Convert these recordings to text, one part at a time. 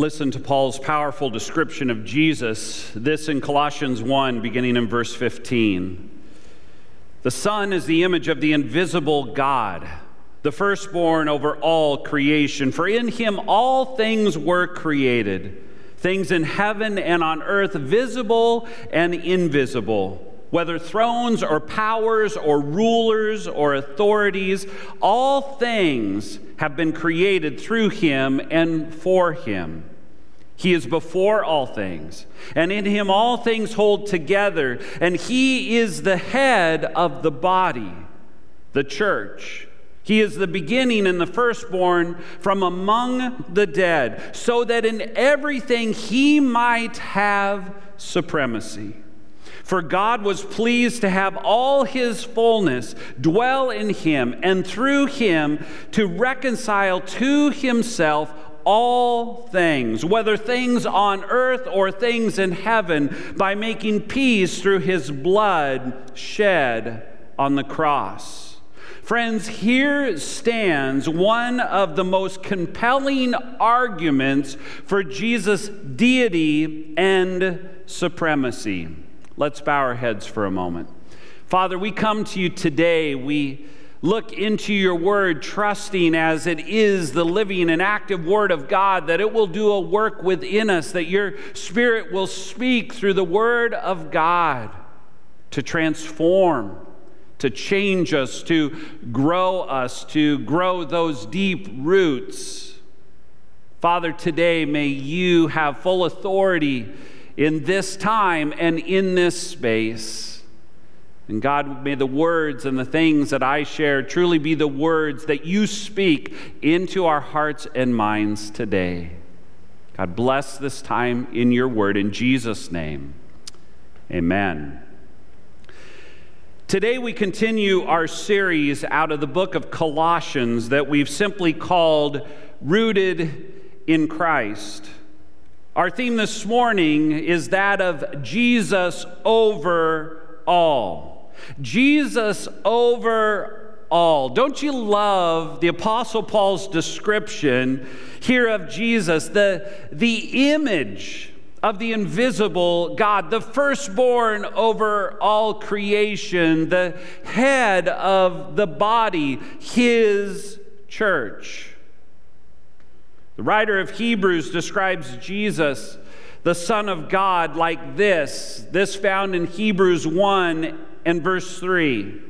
Listen to Paul's powerful description of Jesus, this in Colossians 1, beginning in verse 15. The Son is the image of the invisible God, the firstborn over all creation. For in him all things were created, things in heaven and on earth, visible and invisible whether thrones or powers or rulers or authorities, all things have been created through him and for him. He is before all things, and in him all things hold together, and he is the head of the body, the church. He is the beginning and the firstborn from among the dead, so that in everything he might have supremacy. For God was pleased to have all his fullness dwell in him, and through him to reconcile to himself all things, whether things on earth or things in heaven, by making peace through his blood shed on the cross. Friends, here stands one of the most compelling arguments for Jesus' deity and supremacy. Let's bow our heads for a moment. Father, we come to you today. We look into your word, trusting as it is the living and active word of God, that it will do a work within us, that your spirit will speak through the word of God to transform, to change us, to grow us, to grow those deep roots. Father, today may you have full authority in this time and in this space. And God, may the words and the things that I share truly be the words that you speak into our hearts and minds today. God, bless this time in your word. In Jesus' name, amen. Today, we continue our series out of the book of Colossians that we've simply called Rooted in Christ. Our theme this morning is that of Jesus over all. Jesus over all. Don't you love the Apostle Paul's description here of Jesus, the, the image of the invisible God, the firstborn over all creation, the head of the body, his church. The writer of Hebrews describes Jesus, the Son of God, like this this found in Hebrews 1 and verse 3.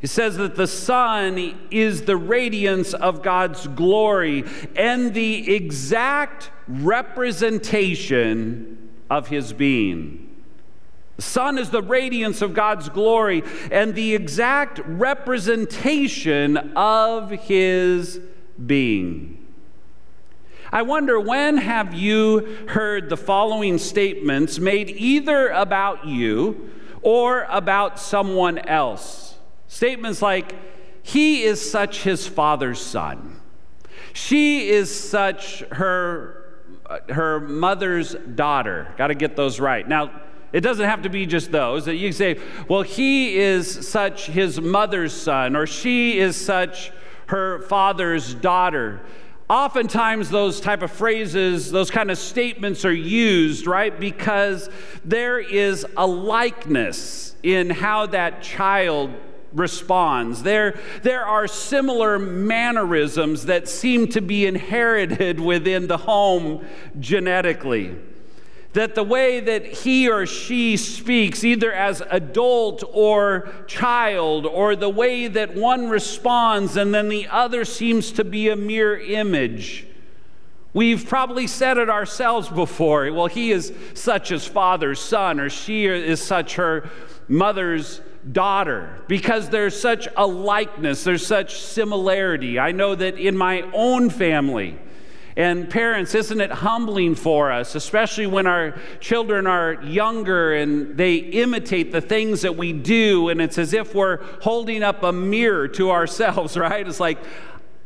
He says that the Son is the radiance of God's glory and the exact representation of his being. The Son is the radiance of God's glory and the exact representation of his being. I wonder when have you heard the following statements made either about you or about someone else? Statements like, He is such his father's son. She is such her, her mother's daughter. Got to get those right. Now, it doesn't have to be just those. That you say, well, he is such his mother's son, or she is such her father's daughter. Oftentimes, those type of phrases, those kind of statements are used, right? Because there is a likeness in how that child responds. There, there are similar mannerisms that seem to be inherited within the home genetically that the way that he or she speaks, either as adult or child, or the way that one responds and then the other seems to be a mere image. We've probably said it ourselves before. Well, he is such his father's son, or she is such her mother's daughter, because there's such a likeness, there's such similarity. I know that in my own family, and parents, isn't it humbling for us, especially when our children are younger and they imitate the things that we do, and it's as if we're holding up a mirror to ourselves, right? It's like,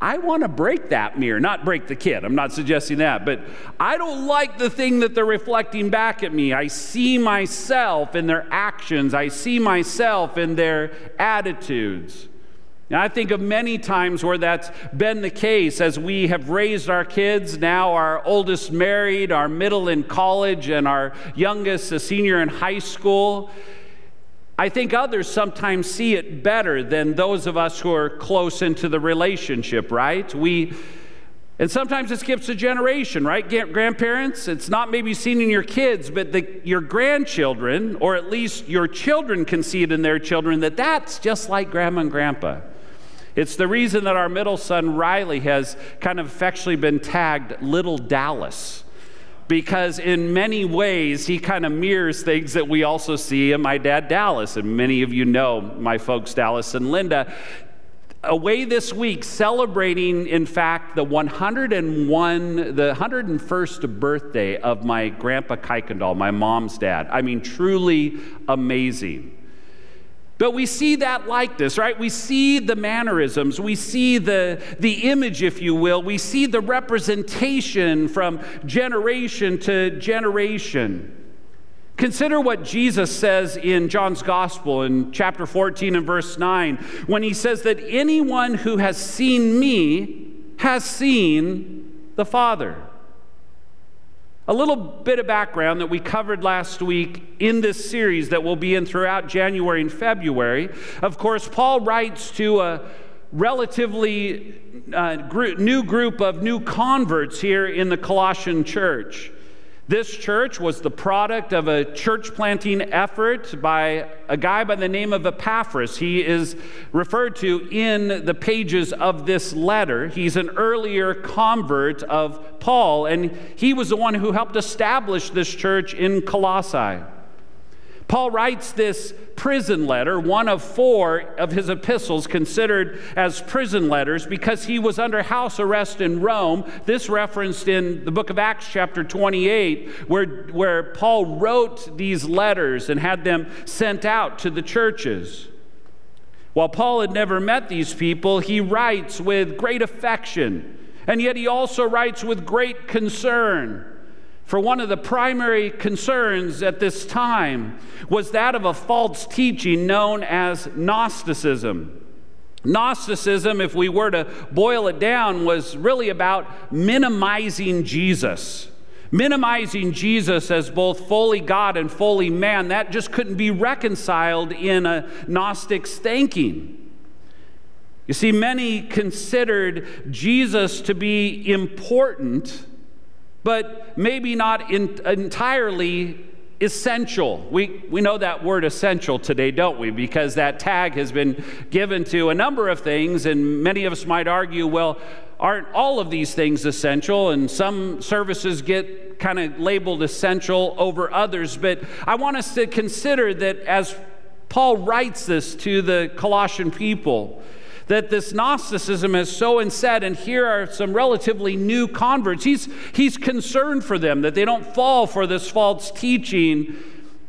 I want to break that mirror, not break the kid. I'm not suggesting that, but I don't like the thing that they're reflecting back at me. I see myself in their actions, I see myself in their attitudes. I think of many times where that's been the case as we have raised our kids, now our oldest married, our middle in college, and our youngest a senior in high school. I think others sometimes see it better than those of us who are close into the relationship, right? We and sometimes it skips a generation, right? Grandparents, it's not maybe seen in your kids, but the, your grandchildren, or at least your children can see it in their children, that that's just like grandma and grandpa. It's the reason that our middle son, Riley, has kind of affectionately been tagged Little Dallas. Because in many ways, he kind of mirrors things that we also see in my dad, Dallas. And many of you know my folks, Dallas and Linda away this week celebrating in fact the 101 the 101st birthday of my grandpa Kuykendall, my mom's dad i mean truly amazing but we see that likeness, right? We see the mannerisms. We see the, the image, if you will. We see the representation from generation to generation. Consider what Jesus says in John's Gospel in chapter 14 and verse 9 when he says that anyone who has seen me has seen the Father. A little bit of background that we covered last week in this series that we'll be in throughout January and February. Of course, Paul writes to a relatively uh, new group of new converts here in the Colossian church. This church was the product of a church planting effort by a guy by the name of Epaphras. He is referred to in the pages of this letter. He's an earlier convert of Paul, and he was the one who helped establish this church in Colossae. Paul writes this prison letter, one of four of his epistles considered as prison letters, because he was under house arrest in Rome. This referenced in the book of Acts, chapter 28, where, where Paul wrote these letters and had them sent out to the churches. While Paul had never met these people, he writes with great affection, and yet he also writes with great concern for one of the primary concerns at this time was that of a false teaching known as Gnosticism. Gnosticism, if we were to boil it down, was really about minimizing Jesus. Minimizing Jesus as both fully God and fully man, that just couldn't be reconciled in a Gnostic's thinking. You see, many considered Jesus to be important but maybe not in, entirely essential. We, we know that word essential today, don't we? Because that tag has been given to a number of things, and many of us might argue, well, aren't all of these things essential? And some services get kind of labeled essential over others. But I want us to consider that as Paul writes this to the Colossian people, that this Gnosticism is so inset, and here are some relatively new converts. He's, he's concerned for them that they don't fall for this false teaching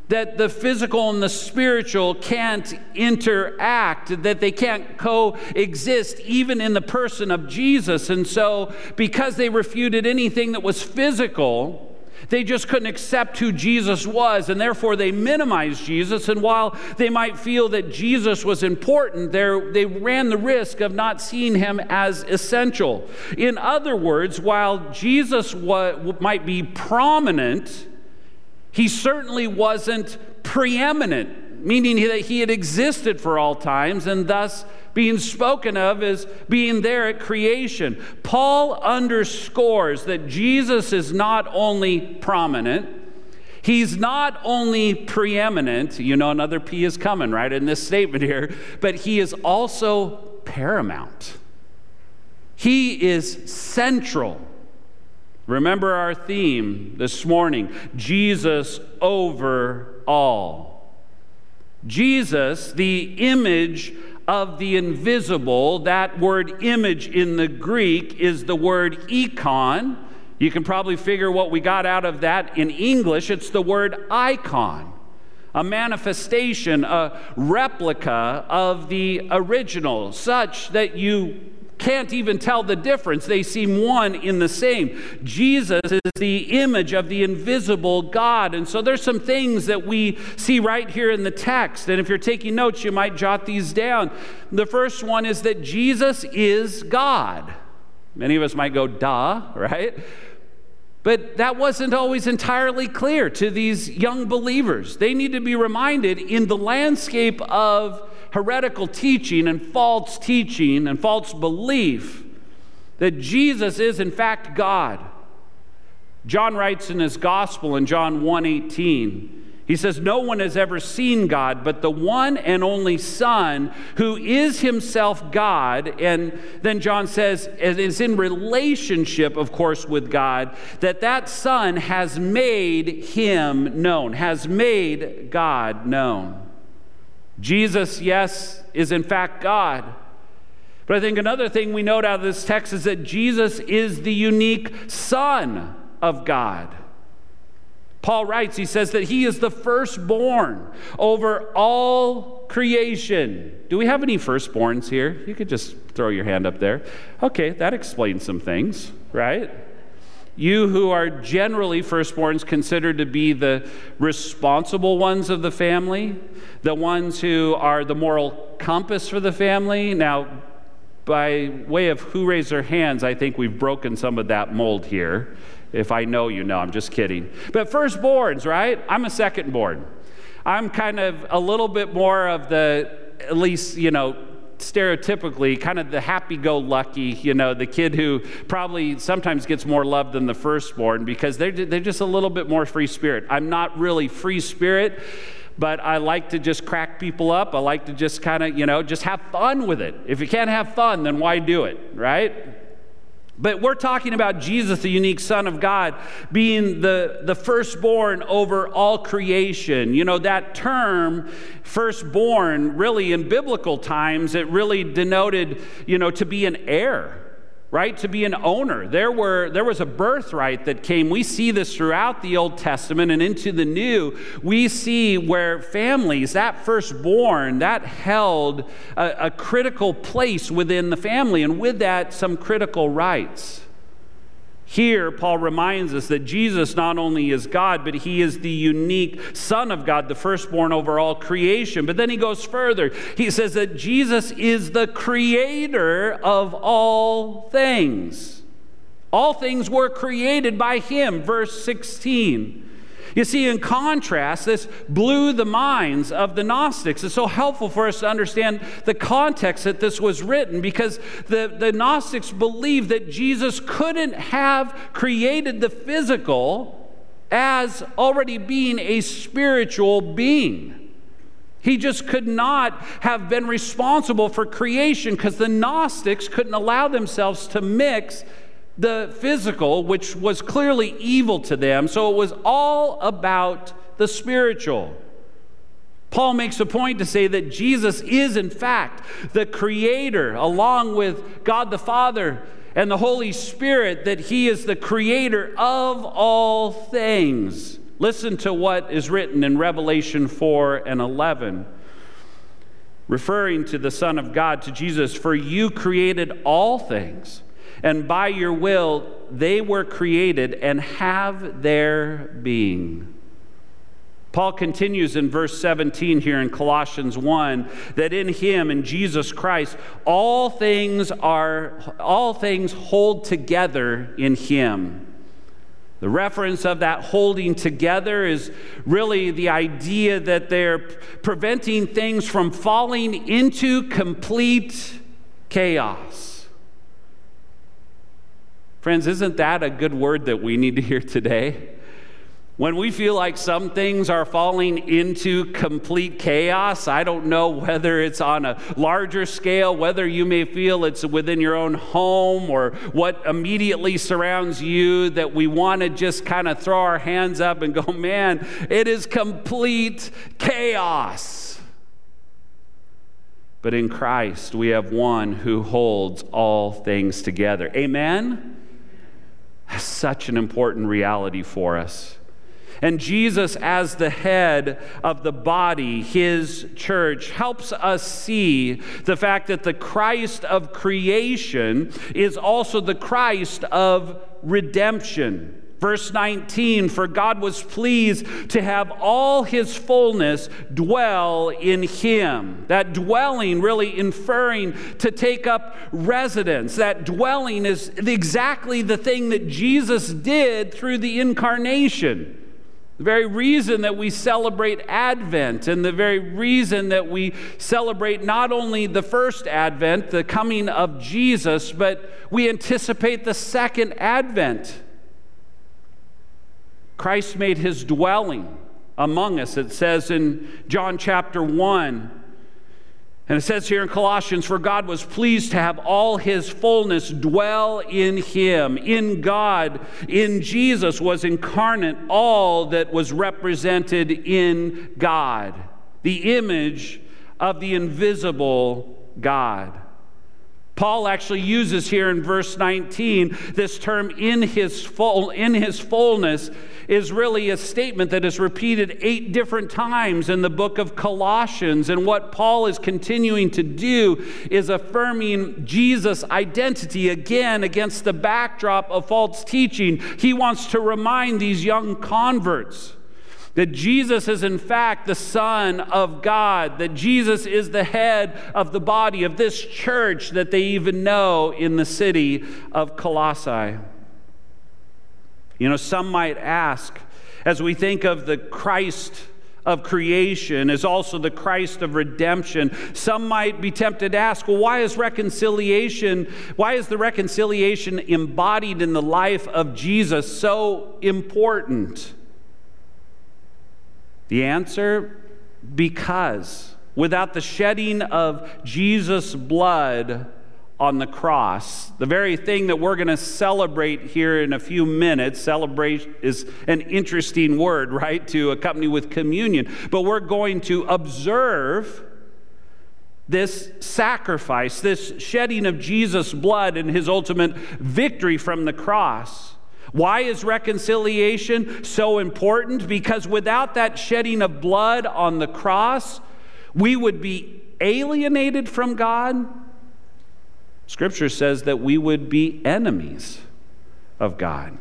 that the physical and the spiritual can't interact, that they can't coexist even in the person of Jesus. And so, because they refuted anything that was physical, they just couldn't accept who Jesus was, and therefore they minimized Jesus. And while they might feel that Jesus was important, they ran the risk of not seeing him as essential. In other words, while Jesus wa- might be prominent, he certainly wasn't preeminent, meaning that he had existed for all times and thus being spoken of as being there at creation. Paul underscores that Jesus is not only prominent, he's not only preeminent, you know, another P is coming, right, in this statement here, but he is also paramount. He is central. Remember our theme this morning Jesus over all. Jesus, the image of the invisible. That word image in the Greek is the word icon. You can probably figure what we got out of that in English. It's the word icon, a manifestation, a replica of the original, such that you can't even tell the difference. They seem one in the same. Jesus is the image of the invisible God. And so there's some things that we see right here in the text. And if you're taking notes, you might jot these down. The first one is that Jesus is God. Many of us might go, duh, right? But that wasn't always entirely clear to these young believers. They need to be reminded in the landscape of heretical teaching and false teaching and false belief that Jesus is in fact God. John writes in his gospel in John 1:18 he says, No one has ever seen God, but the one and only Son, who is himself God. And then John says, it is in relationship, of course, with God, that that Son has made him known, has made God known. Jesus, yes, is in fact God. But I think another thing we note out of this text is that Jesus is the unique Son of God. Paul writes, he says that he is the firstborn over all creation. Do we have any firstborns here? You could just throw your hand up there. Okay, that explains some things, right? You who are generally firstborns considered to be the responsible ones of the family, the ones who are the moral compass for the family. Now, by way of who raised their hands, I think we've broken some of that mold here. If I know you know, I'm just kidding. But firstborns, right? I'm a secondborn. I'm kind of a little bit more of the, at least, you know, stereotypically kind of the happy go lucky, you know, the kid who probably sometimes gets more love than the firstborn because they're, they're just a little bit more free spirit. I'm not really free spirit, but I like to just crack people up. I like to just kind of, you know, just have fun with it. If you can't have fun, then why do it, right? But we're talking about Jesus, the unique Son of God, being the, the firstborn over all creation. You know, that term, firstborn, really in biblical times, it really denoted, you know, to be an heir right? To be an owner. There, were, there was a birthright that came. We see this throughout the Old Testament and into the New. We see where families, that firstborn, that held a, a critical place within the family, and with that, some critical rights. Here, Paul reminds us that Jesus not only is God, but he is the unique Son of God, the firstborn over all creation. But then he goes further. He says that Jesus is the creator of all things. All things were created by him, verse 16. You see, in contrast, this blew the minds of the Gnostics. It's so helpful for us to understand the context that this was written because the, the Gnostics believed that Jesus couldn't have created the physical as already being a spiritual being. He just could not have been responsible for creation because the Gnostics couldn't allow themselves to mix the physical, which was clearly evil to them. So it was all about the spiritual. Paul makes a point to say that Jesus is, in fact, the creator, along with God the Father and the Holy Spirit, that he is the creator of all things. Listen to what is written in Revelation 4 and 11 referring to the Son of God, to Jesus, for you created all things and by your will they were created and have their being. Paul continues in verse 17 here in Colossians 1 that in him in Jesus Christ all things are all things hold together in him. The reference of that holding together is really the idea that they're preventing things from falling into complete chaos. Friends, isn't that a good word that we need to hear today? When we feel like some things are falling into complete chaos, I don't know whether it's on a larger scale, whether you may feel it's within your own home or what immediately surrounds you, that we want to just kind of throw our hands up and go, man, it is complete chaos. But in Christ, we have one who holds all things together. Amen? Such an important reality for us. And Jesus, as the head of the body, his church, helps us see the fact that the Christ of creation is also the Christ of redemption. Verse 19, for God was pleased to have all his fullness dwell in him. That dwelling really inferring to take up residence. That dwelling is exactly the thing that Jesus did through the incarnation. The very reason that we celebrate Advent and the very reason that we celebrate not only the first Advent, the coming of Jesus, but we anticipate the second Advent. Christ made his dwelling among us. It says in John chapter 1, and it says here in Colossians, for God was pleased to have all his fullness dwell in him. In God, in Jesus was incarnate all that was represented in God, the image of the invisible God. Paul actually uses here in verse 19 this term in his full in his fullness is really a statement that is repeated 8 different times in the book of Colossians and what Paul is continuing to do is affirming Jesus identity again against the backdrop of false teaching. He wants to remind these young converts that Jesus is, in fact, the Son of God, that Jesus is the head of the body of this church that they even know in the city of Colossae. You know, some might ask, as we think of the Christ of creation as also the Christ of redemption. Some might be tempted to ask, well, why is reconciliation, why is the reconciliation embodied in the life of Jesus so important? The answer because without the shedding of Jesus' blood on the cross, the very thing that we're going to celebrate here in a few minutes, celebrate is an interesting word, right, to accompany with communion, but we're going to observe this sacrifice, this shedding of Jesus' blood and his ultimate victory from the cross. Why is reconciliation so important? Because without that shedding of blood on the cross, we would be alienated from God. Scripture says that we would be enemies of God.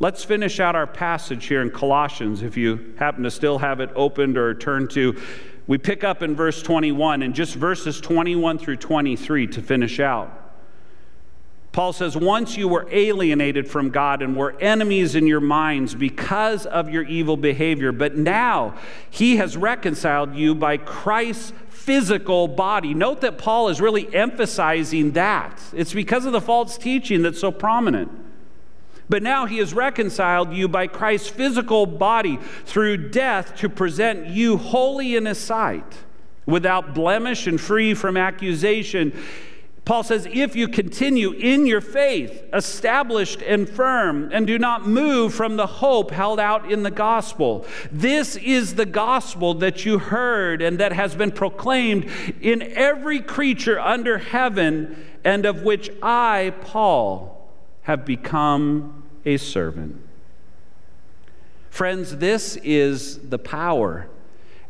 Let's finish out our passage here in Colossians if you happen to still have it opened or turn to. We pick up in verse 21 and just verses 21 through 23 to finish out. Paul says, Once you were alienated from God and were enemies in your minds because of your evil behavior, but now he has reconciled you by Christ's physical body. Note that Paul is really emphasizing that. It's because of the false teaching that's so prominent. But now he has reconciled you by Christ's physical body through death to present you holy in his sight, without blemish and free from accusation Paul says, if you continue in your faith, established and firm, and do not move from the hope held out in the gospel. This is the gospel that you heard and that has been proclaimed in every creature under heaven, and of which I, Paul, have become a servant. Friends, this is the power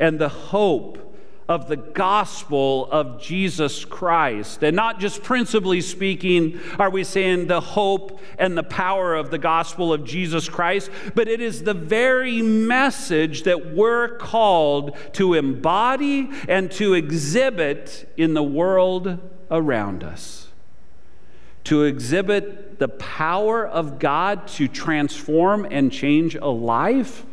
and the hope of the gospel of Jesus Christ. And not just principally speaking, are we saying the hope and the power of the gospel of Jesus Christ, but it is the very message that we're called to embody and to exhibit in the world around us. To exhibit the power of God to transform and change a life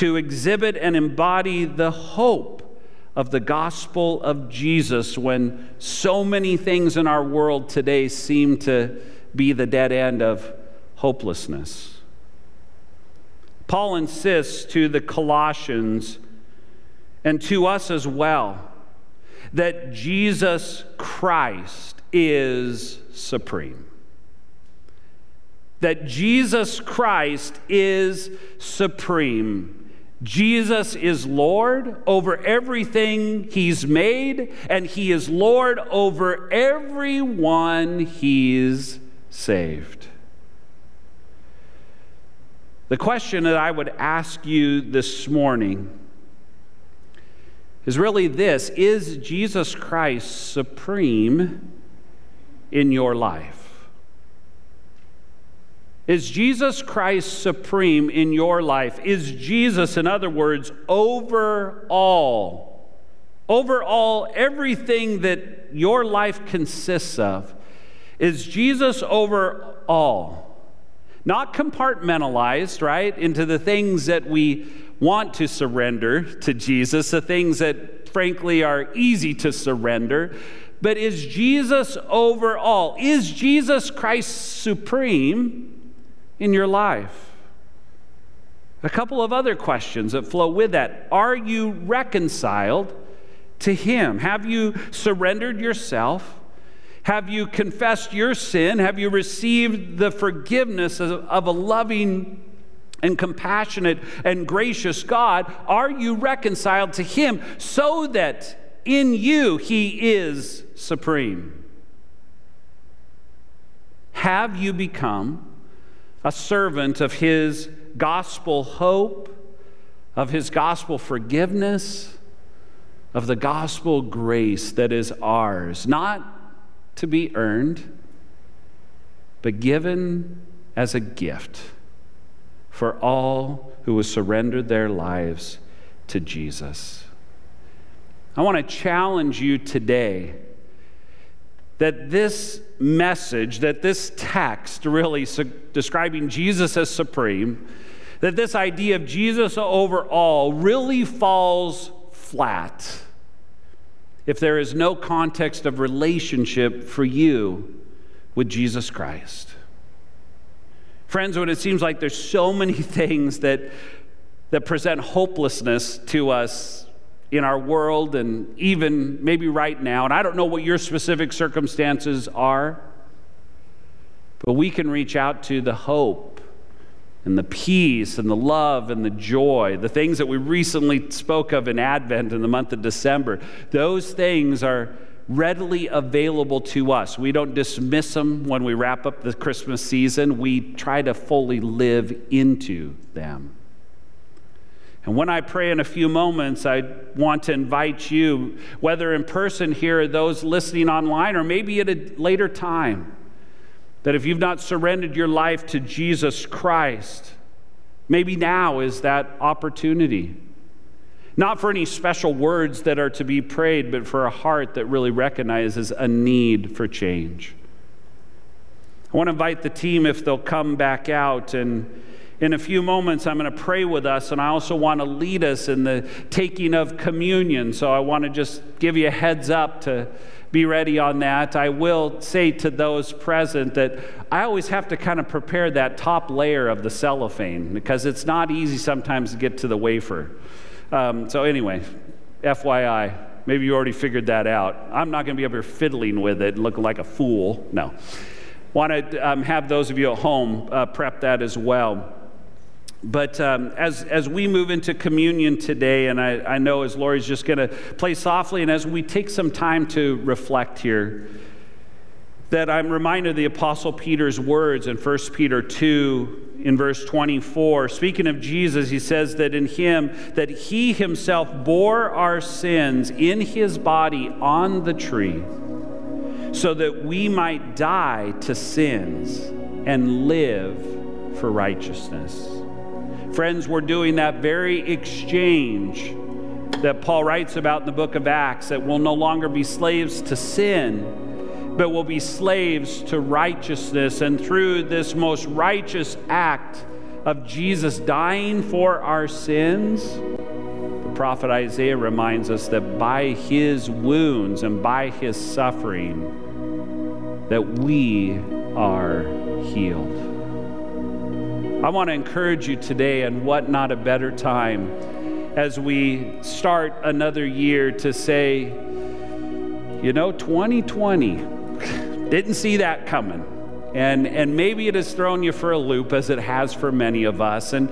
to exhibit and embody the hope of the gospel of Jesus when so many things in our world today seem to be the dead end of hopelessness. Paul insists to the Colossians and to us as well that Jesus Christ is supreme that Jesus Christ is supreme. Jesus is Lord over everything He's made, and He is Lord over everyone He's saved. The question that I would ask you this morning is really this Is Jesus Christ supreme in your life? Is Jesus Christ supreme in your life? Is Jesus, in other words, over all, over all, everything that your life consists of? Is Jesus over all? Not compartmentalized, right, into the things that we want to surrender to Jesus, the things that frankly are easy to surrender, but is Jesus over all? Is Jesus Christ supreme? In your life? A couple of other questions that flow with that. Are you reconciled to Him? Have you surrendered yourself? Have you confessed your sin? Have you received the forgiveness of, of a loving and compassionate and gracious God? Are you reconciled to Him so that in you He is supreme? Have you become a servant of his gospel hope, of his gospel forgiveness, of the gospel grace that is ours, not to be earned, but given as a gift for all who have surrendered their lives to Jesus. I want to challenge you today that this message, that this text really su- describing Jesus as supreme, that this idea of Jesus over all really falls flat if there is no context of relationship for you with Jesus Christ. Friends, when it seems like there's so many things that, that present hopelessness to us in our world and even maybe right now. And I don't know what your specific circumstances are, but we can reach out to the hope and the peace and the love and the joy, the things that we recently spoke of in Advent in the month of December. Those things are readily available to us. We don't dismiss them when we wrap up the Christmas season, we try to fully live into them. And when I pray in a few moments, I want to invite you, whether in person here those listening online, or maybe at a later time, that if you've not surrendered your life to Jesus Christ, maybe now is that opportunity. Not for any special words that are to be prayed, but for a heart that really recognizes a need for change. I want to invite the team if they'll come back out and in a few moments, I'm going to pray with us, and I also want to lead us in the taking of communion. So I want to just give you a heads up to be ready on that. I will say to those present that I always have to kind of prepare that top layer of the cellophane because it's not easy sometimes to get to the wafer. Um, so, anyway, FYI, maybe you already figured that out. I'm not going to be up here fiddling with it, looking like a fool. No. Want to um, have those of you at home uh, prep that as well. But um, as, as we move into communion today, and I, I know as Lori's just going to play softly, and as we take some time to reflect here, that I'm reminded of the Apostle Peter's words in 1 Peter 2 in verse 24. Speaking of Jesus, he says that in him, that he himself bore our sins in his body on the tree, so that we might die to sins and live for righteousness. Friends, we're doing that very exchange that Paul writes about in the book of Acts that we'll no longer be slaves to sin, but we'll be slaves to righteousness. And through this most righteous act of Jesus dying for our sins, the prophet Isaiah reminds us that by his wounds and by his suffering, that we are healed. I want to encourage you today, and what not a better time as we start another year to say, you know, 2020, didn't see that coming. And, and maybe it has thrown you for a loop as it has for many of us. And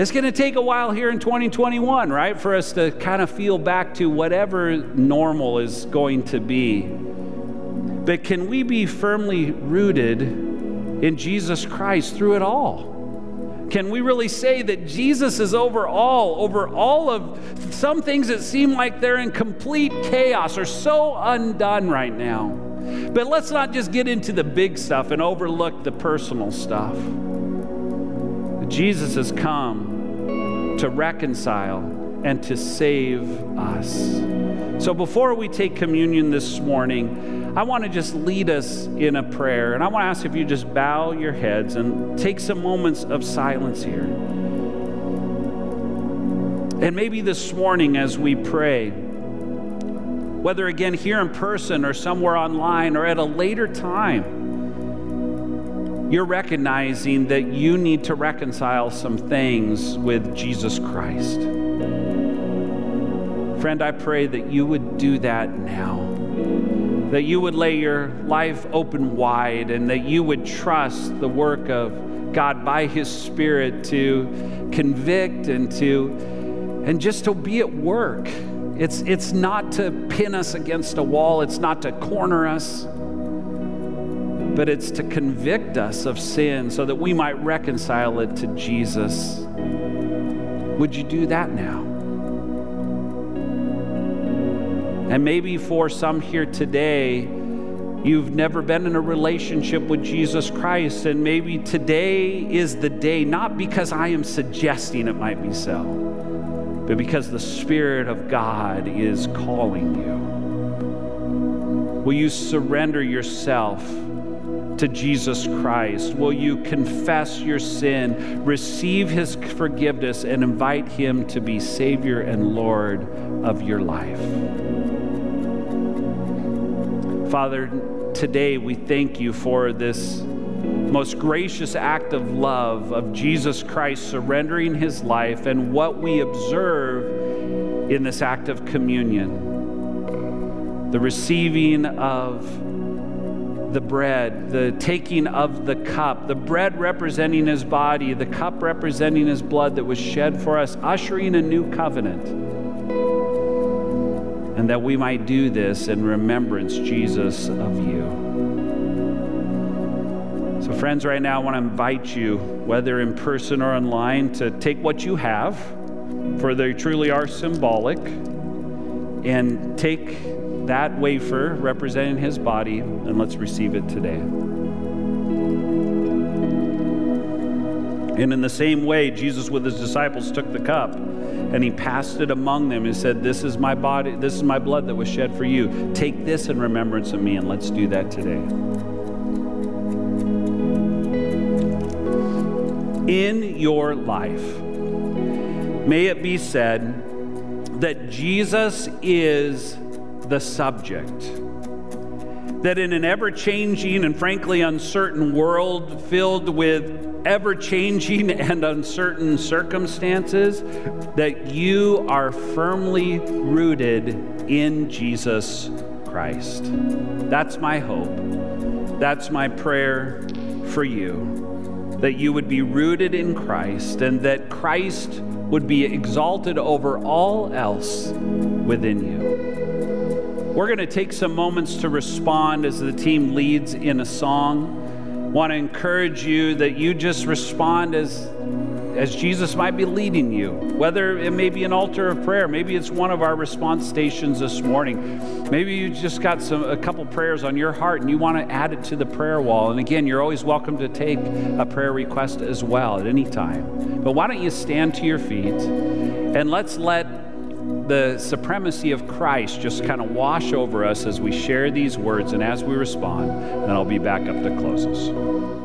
it's going to take a while here in 2021, right, for us to kind of feel back to whatever normal is going to be. But can we be firmly rooted in Jesus Christ through it all? Can we really say that Jesus is over all, over all of some things that seem like they're in complete chaos or so undone right now? But let's not just get into the big stuff and overlook the personal stuff. Jesus has come to reconcile and to save us. So before we take communion this morning, I want to just lead us in a prayer. And I want to ask if you just bow your heads and take some moments of silence here. And maybe this morning as we pray, whether again here in person or somewhere online or at a later time, you're recognizing that you need to reconcile some things with Jesus Christ. Friend, I pray that you would do that now. That you would lay your life open wide and that you would trust the work of God by His Spirit to convict and to and just to be at work. It's, it's not to pin us against a wall, it's not to corner us, but it's to convict us of sin so that we might reconcile it to Jesus. Would you do that now? And maybe for some here today, you've never been in a relationship with Jesus Christ, and maybe today is the day, not because I am suggesting it might be so, but because the Spirit of God is calling you. Will you surrender yourself to Jesus Christ? Will you confess your sin, receive his forgiveness, and invite him to be Savior and Lord of your life? Father, today we thank you for this most gracious act of love of Jesus Christ surrendering his life and what we observe in this act of communion. The receiving of the bread, the taking of the cup, the bread representing his body, the cup representing his blood that was shed for us, ushering a new covenant and that we might do this in remembrance, Jesus, of you. So, friends, right now I want to invite you, whether in person or online, to take what you have, for they truly are symbolic, and take that wafer representing his body, and let's receive it today. And in the same way, Jesus with his disciples took the cup and he passed it among them and said, This is my body, this is my blood that was shed for you. Take this in remembrance of me, and let's do that today. In your life, may it be said that Jesus is the subject. That in an ever changing and frankly uncertain world filled with ever changing and uncertain circumstances, that you are firmly rooted in Jesus Christ. That's my hope. That's my prayer for you. That you would be rooted in Christ and that Christ would be exalted over all else within you. We're going to take some moments to respond as the team leads in a song want to encourage you that you just respond as as Jesus might be leading you, whether it may be an altar of prayer, maybe it's one of our response stations this morning. Maybe you just got some a couple prayers on your heart and you want to add it to the prayer wall. And again, you're always welcome to take a prayer request as well at any time. But why don't you stand to your feet and let's let the supremacy of Christ just kind of wash over us as we share these words and as we respond, and I'll be back up to close us.